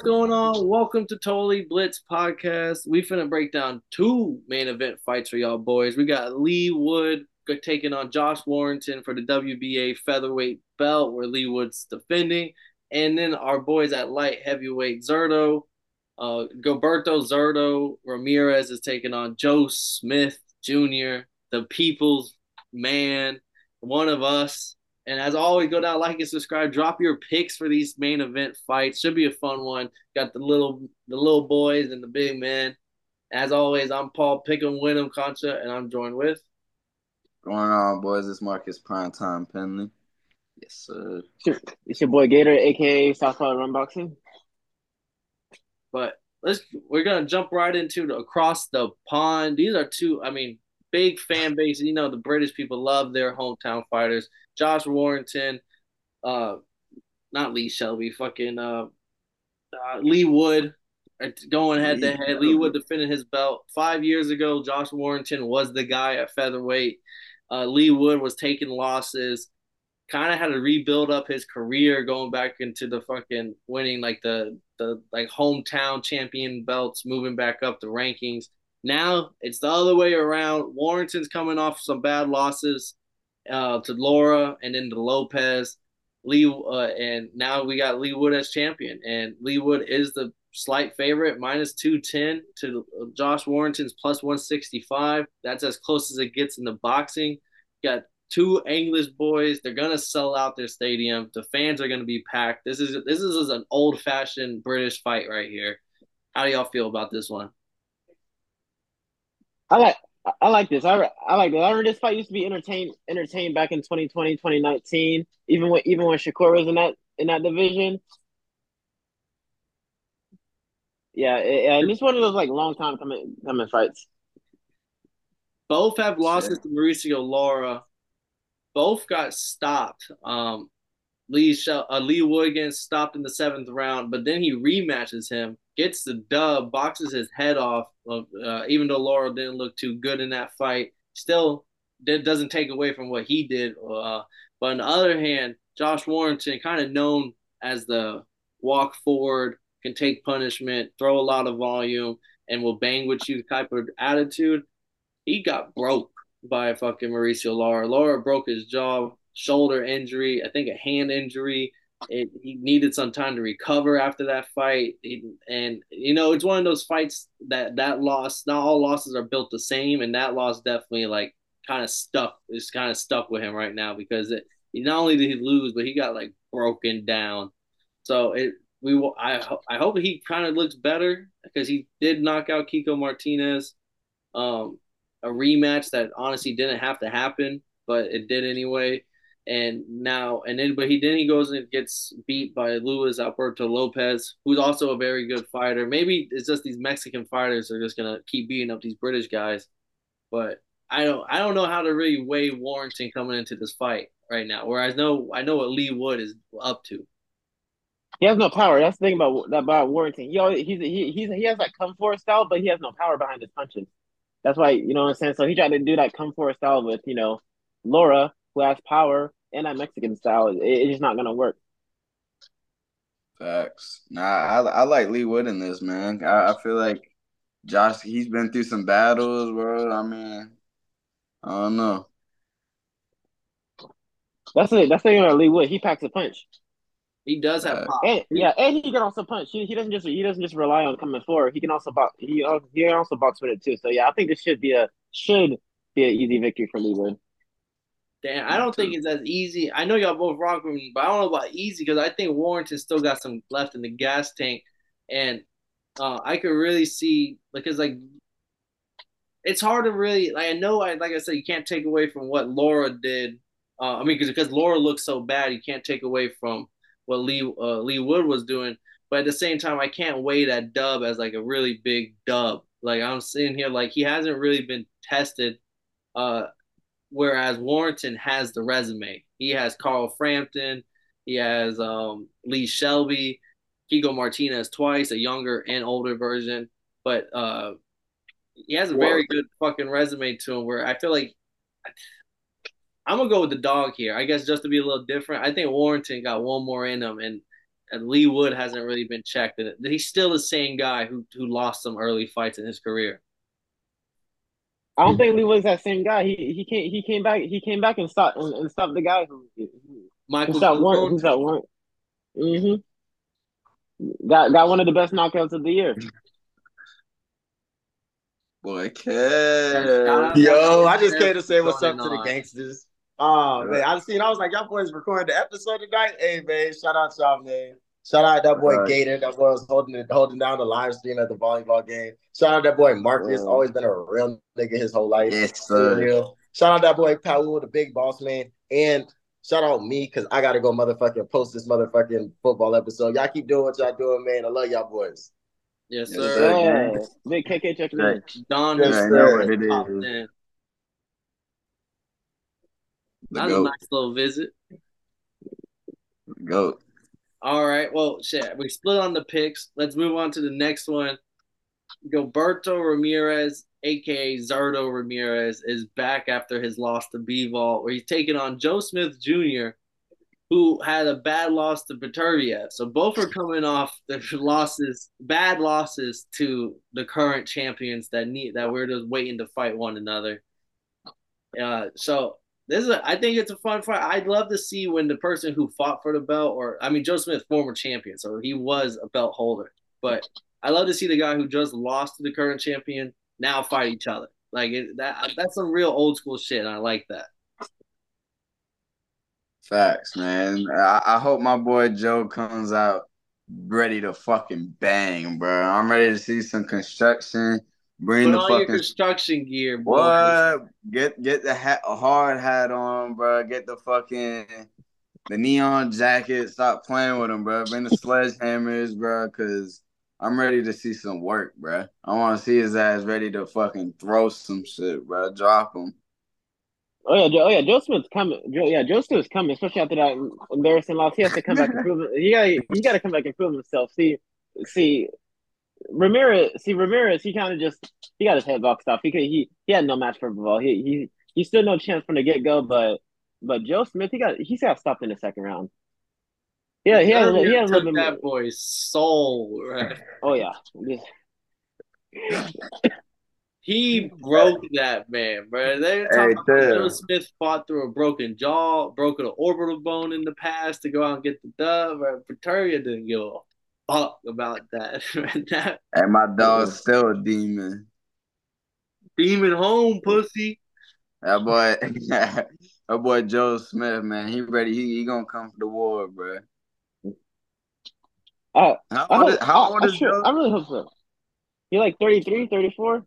What's going on? Welcome to Totally Blitz Podcast. We finna break down two main event fights for y'all boys. We got Leigh Wood taking on Josh Warrington for the WBA featherweight belt, where Leigh Wood's defending, and then our boys at light heavyweight Zurdo, uh, Gilberto Zurdo Ramirez is taking on Joe Smith Jr., the people's man, one of us. And as always, go down, like and subscribe. Drop your picks for these main event fights. Should be a fun one. Got the little the little boys and the big men. As always, I'm Paul Pick'em Winham Concha, and I'm joined with. Going on, boys? It's Marcus Prime Time Penley. Yes, sir. It's your boy Gator, aka Southpaw Run Boxing. But let's we're gonna jump right into the across the pond. These are two. I mean, big fan base. You know, the British people love their hometown fighters. Josh Warrington, uh, not Lee Selby, fucking uh, uh Leigh Wood, going head to head. Leigh Wood defending his belt five years ago. Josh Warrington was the guy at featherweight. Uh, Leigh Wood was taking losses. Kind of had to rebuild up his career, going back into the fucking winning like the the like hometown champion belts, moving back up the rankings. Now it's the other way around. Warrington's coming off some bad losses uh, to Lara and then to Lopez. Lee uh, and now we got Leigh Wood as champion, and Leigh Wood is the slight favorite, minus two ten to Josh Warrington's plus one sixty five. That's as close as it gets in the boxing. got two English boys. They're gonna sell out their stadium. The fans are gonna be packed. This is this is an old fashioned British fight right here. How do y'all feel about this one? I like I like this. I, I like this. I remember this fight used to be entertained entertained back in 2020, 2019, even when even when Shakur was in that in that division. Yeah, it, and it's one of those like long time coming coming fights. Both have losses to Mauricio Lara. Both got stopped. Um, Lee uh, Leigh Wood stopped in the seventh round, but then he rematches him, gets the dub, boxes his head off. Uh, even though Lara didn't look too good in that fight, still that doesn't take away from what he did. Uh, but on the other hand, Josh Warrington, kind of known as the walk forward, can take punishment, throw a lot of volume, and will bang with you type of attitude. He got broke by fucking Mauricio Lara. Lara broke his jaw shoulder injury, I think a hand injury. It, he needed some time to recover after that fight, and you know it's one of those fights that that loss. Not all losses are built the same, and that loss definitely like kind of stuck. Is kind of stuck with him right now because it. Not only did he lose, but he got like broken down. So it we will. I I hope he kind of looks better because he did knock out Kiko Martinez. Um, a rematch that honestly didn't have to happen, but it did anyway and now and then but he then he goes and gets beat by Luis Alberto Lopez, who's also a very good fighter. Maybe it's just these Mexican fighters are just gonna keep beating up these British guys, but I don't I don't know how to really weigh Warrington coming into this fight right now. Whereas I know I know what Leigh Wood is up to. He has no power. That's the thing about about Warrington. He always, he's he he's, he has that come forward style, but he has no power behind his punches. That's why you know what I'm saying. So he tried to do that come forward style with you know Lara, who has power and that Mexican style, it, it's just not gonna work. Facts. Nah, I I like Leigh Wood in this man. I, I feel like Josh, he's been through some battles, bro. I mean, I don't know. That's it. That's the thing about Leigh Wood. He packs a punch. He does have pop. And, yeah, and he can also punch. He, he doesn't just he doesn't just rely on coming forward. He can also box. He also, he can also box with it too. So yeah, I think this should be a should be an easy victory for Leigh Wood. Damn, I don't think it's as easy. I know y'all both rock with me, but I don't know about easy because I think Warrington still got some left in the gas tank, and uh, I could really see because like it's hard to really like. I know, I like I said, you can't take away from what Lara did. Uh, I mean, because because Lara looks so bad, you can't take away from what Lee uh, Leigh Wood was doing. But at the same time, I can't weigh that dub as like a really big dub. Like I'm sitting here, like he hasn't really been tested uh whereas Warrington has the resume. He has Carl Frampton, he has um, Lee Selby, Kiko Martinez twice, a younger and older version, but uh, he has a very good fucking resume to him. Where I feel like I'm gonna go with the dog here. I guess just to be a little different. I think Warrington got one more in him, and and Leigh Wood hasn't really been checked. He's still the same guy who who lost some early fights in his career. I don't think Leigh was that same guy. He he came he came back he came back and stopped and, and stopped the guy who, who Michael who's that one who's that one. Mm-hmm. Got got one of the best knockouts of the year. Boy, kid. Yo, I just came to say what's up to the gangsters. Oh man, I seen. I was like, y'all boys recording the episode tonight. Hey man, shout out y'all, man. Shout out that boy right. Gator that was holding it, holding down the live stream at the volleyball game. Shout out that boy Marcus, always been a real nigga his whole life. Yes, sir. Shout out that boy Paul, the big boss man, and shout out me because I gotta go motherfucking post this motherfucking football episode. Y'all keep doing what y'all doing, man. I love y'all boys. Yes, sir. Yeah. Big KK check in. Don yes, sir. It is. That's a nice little visit. Go. All right. Well, shit. We split on the picks. Let's move on to the next one. Gilberto Ramirez, aka Zurdo Ramirez, is back after his loss to Bivol, where he's taking on Joe Smith Jr., who had a bad loss to Beterbiev. So both are coming off the losses, bad losses to the current champions that need that we're just waiting to fight one another. Uh, so this is a, I think it's a fun fight. I'd love to see when the person who fought for the belt, or I mean, Joe Smith, former champion, so he was a belt holder. But I love to see the guy who just lost to the current champion now fight each other. Like it, that, that's some real old school shit. I like that. Facts, man. I, I hope my boy Joe comes out ready to fucking bang, bro. I'm ready to see some construction Bring Put the all fucking your construction gear, boy. what? Get get the hat, a hard hat on, bro. Get the fucking the neon jacket. Stop playing with them, bro. Bring the sledgehammers, bro. Cause I'm ready to see some work, bro. I want to see his ass ready to fucking throw some shit, bro. Drop him. Oh yeah, Joe, oh yeah, Joe Smith's coming. Joe, yeah, Joe Smith's coming, especially after that embarrassing loss. He has to come back and prove. He got he got to come back and prove himself. See, see, Ramirez, see Ramirez, he kind of just he got his head boxed off. He could he he had no match for Bivol. He he he stood no chance from the get go. But but Joe Smith, he got he's got stopped in the second round. Yeah, he had he had a little bit that boy's soul. Right? Oh yeah. he broke that man, bro. They talking about Joe Smith fought through a broken jaw, broken an orbital bone in the past to go out and get the dub. Right? Pretoria didn't give a fuck about that. that and my dog's still a demon. Demon home, pussy. That boy, that boy Joe Smith, man, he ready. He, he gonna come for the war, bro. Uh, how old, hope, is, how old I, is Joe? I really hope so. He like 33, 34?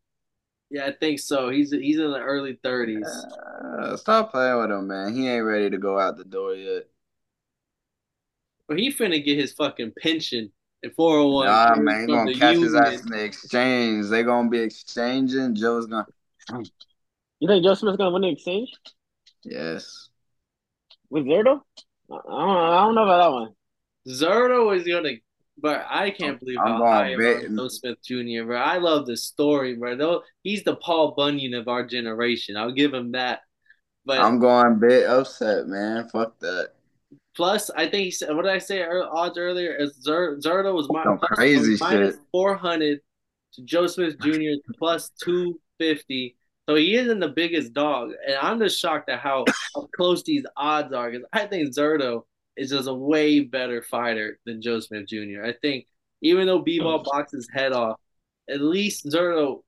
Yeah, I think so. He's he's in the early 30s. Uh, stop playing with him, man. He ain't ready to go out the door yet. But he finna get his fucking pension and 401. Nah, man, he gonna catch his ass in the exchange. They gonna be exchanging. Joe's gonna. You think Joe Smith's gonna win the exchange? Yes. With Zurdo? I don't, I don't know about that one. Zurdo is gonna, but I can't believe I'm how high Joe Smith Jr. Bro, I love the story, bro. Though he's the Paul Bunyan of our generation. I'll give him that. But I'm going bit upset, man. Fuck that. Plus, I think he said, what did I say odds earlier? Is Zer, Zurdo was my, crazy minus 400 to Joe Smith Jr. plus 250. So he isn't the biggest dog. And I'm just shocked at how, how close these odds are because I think Zurdo is just a way better fighter than Joe Smith Jr. I think even though Bivol boxed his head off, at least Zurdo,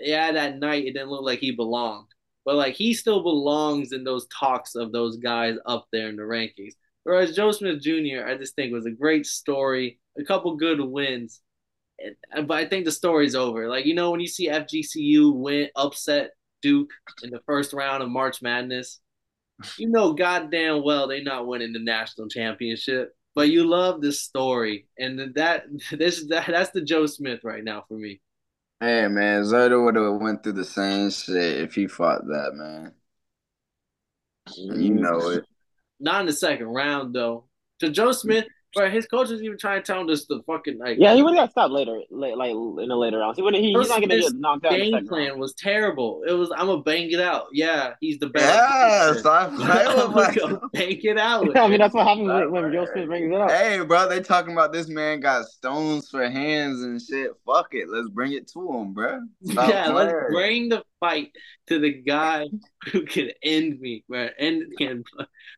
yeah, that night it didn't look like he belonged. But like he still belongs in those talks of those guys up there in the rankings. Whereas Joe Smith Jr., I just think was a great story, a couple good wins, but I think the story's over. Like you know, when you see FGCU win upset Duke in the first round of March Madness, you know goddamn well they're not winning the national championship. But you love this story, and that this that, that's the Joe Smith right now for me. Hey man, Zurdo would have went through the same shit if he fought that man. You know it. Not in the second round though. To Joe Smith, Bro, his coach was even trying to tell him this the fucking like. Yeah, he would have stopped later, like, like in the later rounds. He would. He, he's not gonna get knocked out. Game plan round. was terrible. It was I'm gonna bang it out. Yeah, he's the best. Yeah, stop I'm gonna bang it out. yeah, I mean, that's what happens when, when Joe Smith brings it up. Hey, bro, they talking about this man got stones for hands and shit. Fuck it, let's bring it to him, bro. Stop yeah, playing. let's bring the fight to the guy who can end me, bro. End him.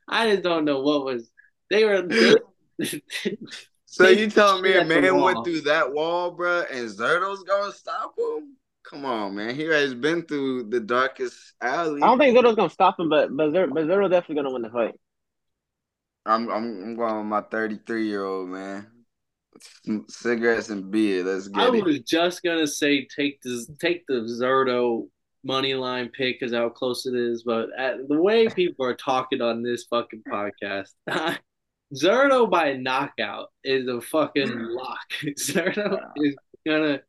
I just don't know what was. They were. They, so you telling me a man went through that wall, bro, and Zurdo's gonna stop him? Come on, man. He has been through the darkest alley. I don't think Zurdo's gonna stop him, but but, Zer- but Zurdo definitely gonna win the fight. I'm I'm, I'm going with my 33 year old man. cigarettes and beer. Let's get I it. was just gonna say take the take the Zurdo money line pick because how close it is, but at, the way people are talking on this fucking podcast, Zurdo by knockout is a fucking lock. Zurdo is gonna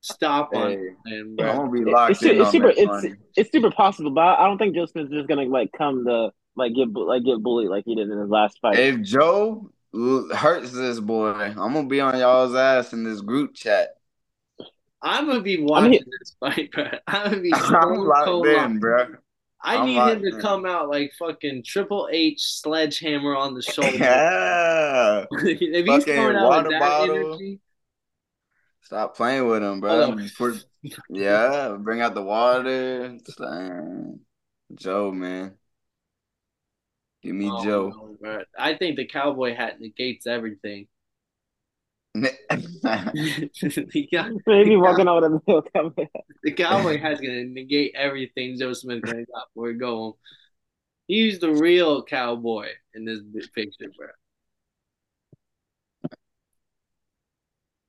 stop on hey, him, bro. I'm gonna be locked it's, in it's super, it's, it's super possible, but I don't think Joe Smith's just gonna like come to like get like get bullied like he did in his last fight. If Joe hurts this boy, I'm gonna be on y'all's ass in this group chat. I'm gonna be watching I mean, this fight, bro. I'm gonna be so I'm locked in, bro. I I'm need him to come out like fucking Triple H sledgehammer on the shoulder. Yeah. if he's coming out with that bottle. energy. Stop playing with him, bro. Oh. yeah, bring out the water. Joe, man. Give me oh, Joe. No, I think the cowboy hat negates everything. Maybe walking out of the middle cowboy. The cowboy has gonna negate everything Joe Smith gonna got for going. He's the real cowboy in this picture, bro.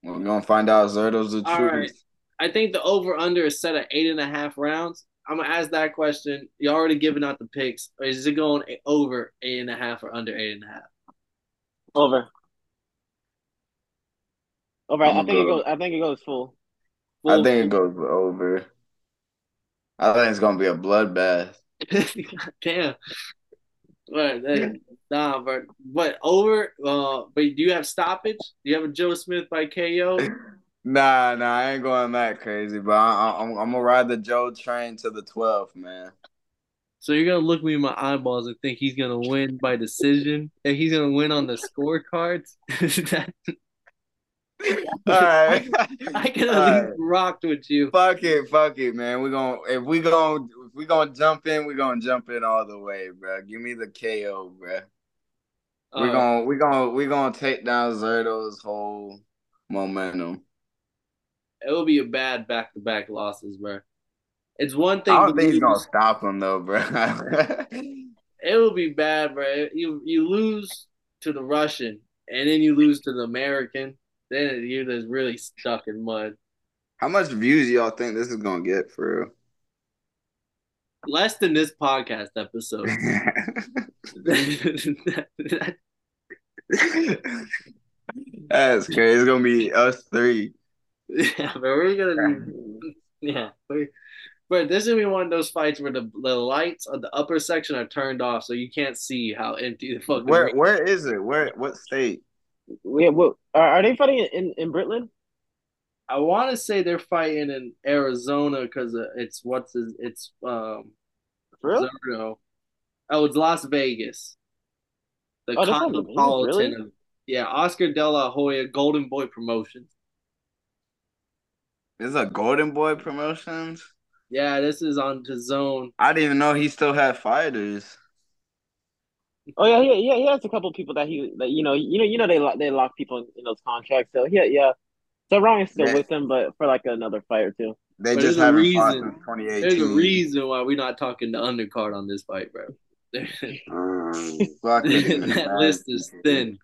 We're gonna find out Zurdo's the All truth. Right. I think the over under is set at eight and a half rounds. I'm gonna ask that question. You already given out the picks. Is it going over eight and a half or under eight and a half? Over. Over. I think go. it goes. I think it goes full. full. I think it goes over. I think it's gonna be a bloodbath. Damn. But nah, but but over. Uh, but do you have stoppage? Do you have a Joe Smith by KO? nah, nah, I ain't going that crazy, but I, am I'm, I'm gonna ride the Joe train to the 12th, man. So you're gonna look me in my eyeballs and think he's gonna win by decision, and he's gonna win on the scorecards. All right. I can have least rocked with you. Fuck it, fuck it, man. We're gonna if we gonna if we gonna jump in, we're gonna jump in all the way, bro. Give me the KO, bro. We're uh, gonna we're gonna we're gonna take down Zurdo's whole momentum. It will be a bad back to back losses, bro. It's one thing. I don't think he's gonna stop him though, bro. it will be bad, bro. You you lose to the Russian and then you lose to the American then you're just really stuck in mud. How much views y'all think this is gonna get for real? Less than this podcast episode. That's crazy. It's gonna be us three. Yeah, but we're gonna be yeah. But this is gonna be one of those fights where the, the lights on the upper section are turned off, so you can't see how empty the fuck. Where Where is it? Where what state? Yeah, well, are, are they fighting in in Britland? I want to say they're fighting in Arizona because it's what's his, it's um really? Zurdo. Oh, it's Las Vegas. The oh, Cosmopolitan. Really? Yeah, Oscar De La Hoya Golden Boy Promotions. This is a Golden Boy Promotions. Yeah, this is on the zone. I didn't even know he still had fighters. Oh yeah, yeah, yeah. He has a couple of people that he, that you know, you know, you know, they lock, they lock people in, in those contracts. So yeah, yeah. So Ryan's still yeah. with them, but for like another fight or two. They but just haven't fought since 2018. There's a reason why we're not talking the undercard on this fight, bro. um, that list is thin.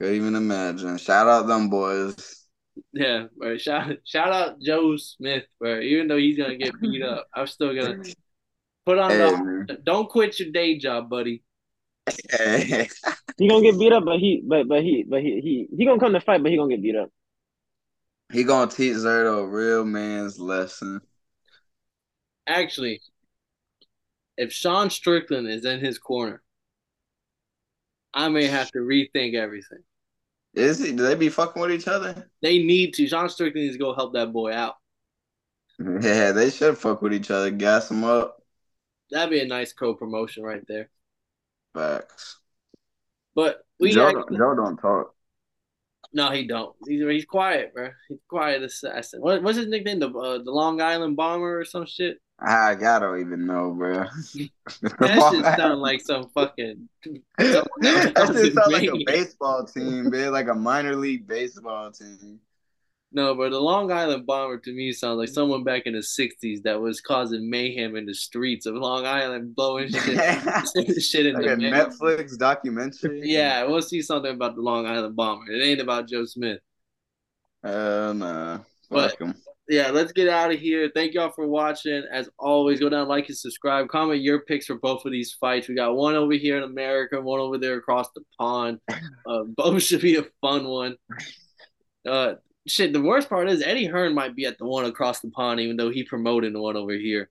Can't even imagine. Shout out them boys. Yeah, bro. Shout shout out Joe Smith, bro. Even though he's gonna get beat up, I'm still gonna Put on hey, the don't quit your day job, buddy. he gonna get beat up, but he but but he but he he he gonna come to fight, but he gonna get beat up. He gonna teach Zurdo a real man's lesson. Actually, if Sean Strickland is in his corner, I may have to rethink everything. Is he? Do they be fucking with each other? They need to. Sean Strickland needs to go help that boy out. Yeah, they should fuck with each other, gas them up. That'd be a nice co-promotion right there. Facts. But we Joe, actually, don't, Joe don't talk. no, he don't. He's he's quiet, bro. He's quiet assassin. What, what's his nickname? The uh, the Long Island Bomber or some shit. I, don't even know, bro. That shit sound like some fucking. that shit sound like a baseball team, man. Like a minor league baseball team. No, but the Long Island Bomber to me sounds like someone back in the '60s that was causing mayhem in the streets of Long Island, blowing shit, shit in like the a mail. Netflix documentary. Yeah, we'll see something about the Long Island Bomber. It ain't about Joe Smith. Uh, nah. But-. Yeah, let's get out of here. Thank y'all for watching. As always, go down, like, and subscribe. Comment your picks for both of these fights. We got one over here in America, one over there across the pond. Uh, both should be a fun one. Uh, shit. The worst part is Eddie Hearn might be at the one across the pond, even though he promoted the one over here.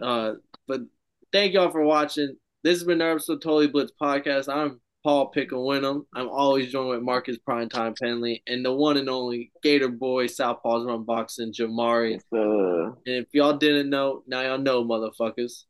Uh, but thank y'all for watching. This has been Nerves So Totally Blitz podcast. I'm Paul Pickle Winham. I'm always joined with Marcus Primetime Penley and the one and only Gator Boy Southpaws Run Boxing Jamari. Uh, And if y'all didn't know, now y'all know, motherfuckers.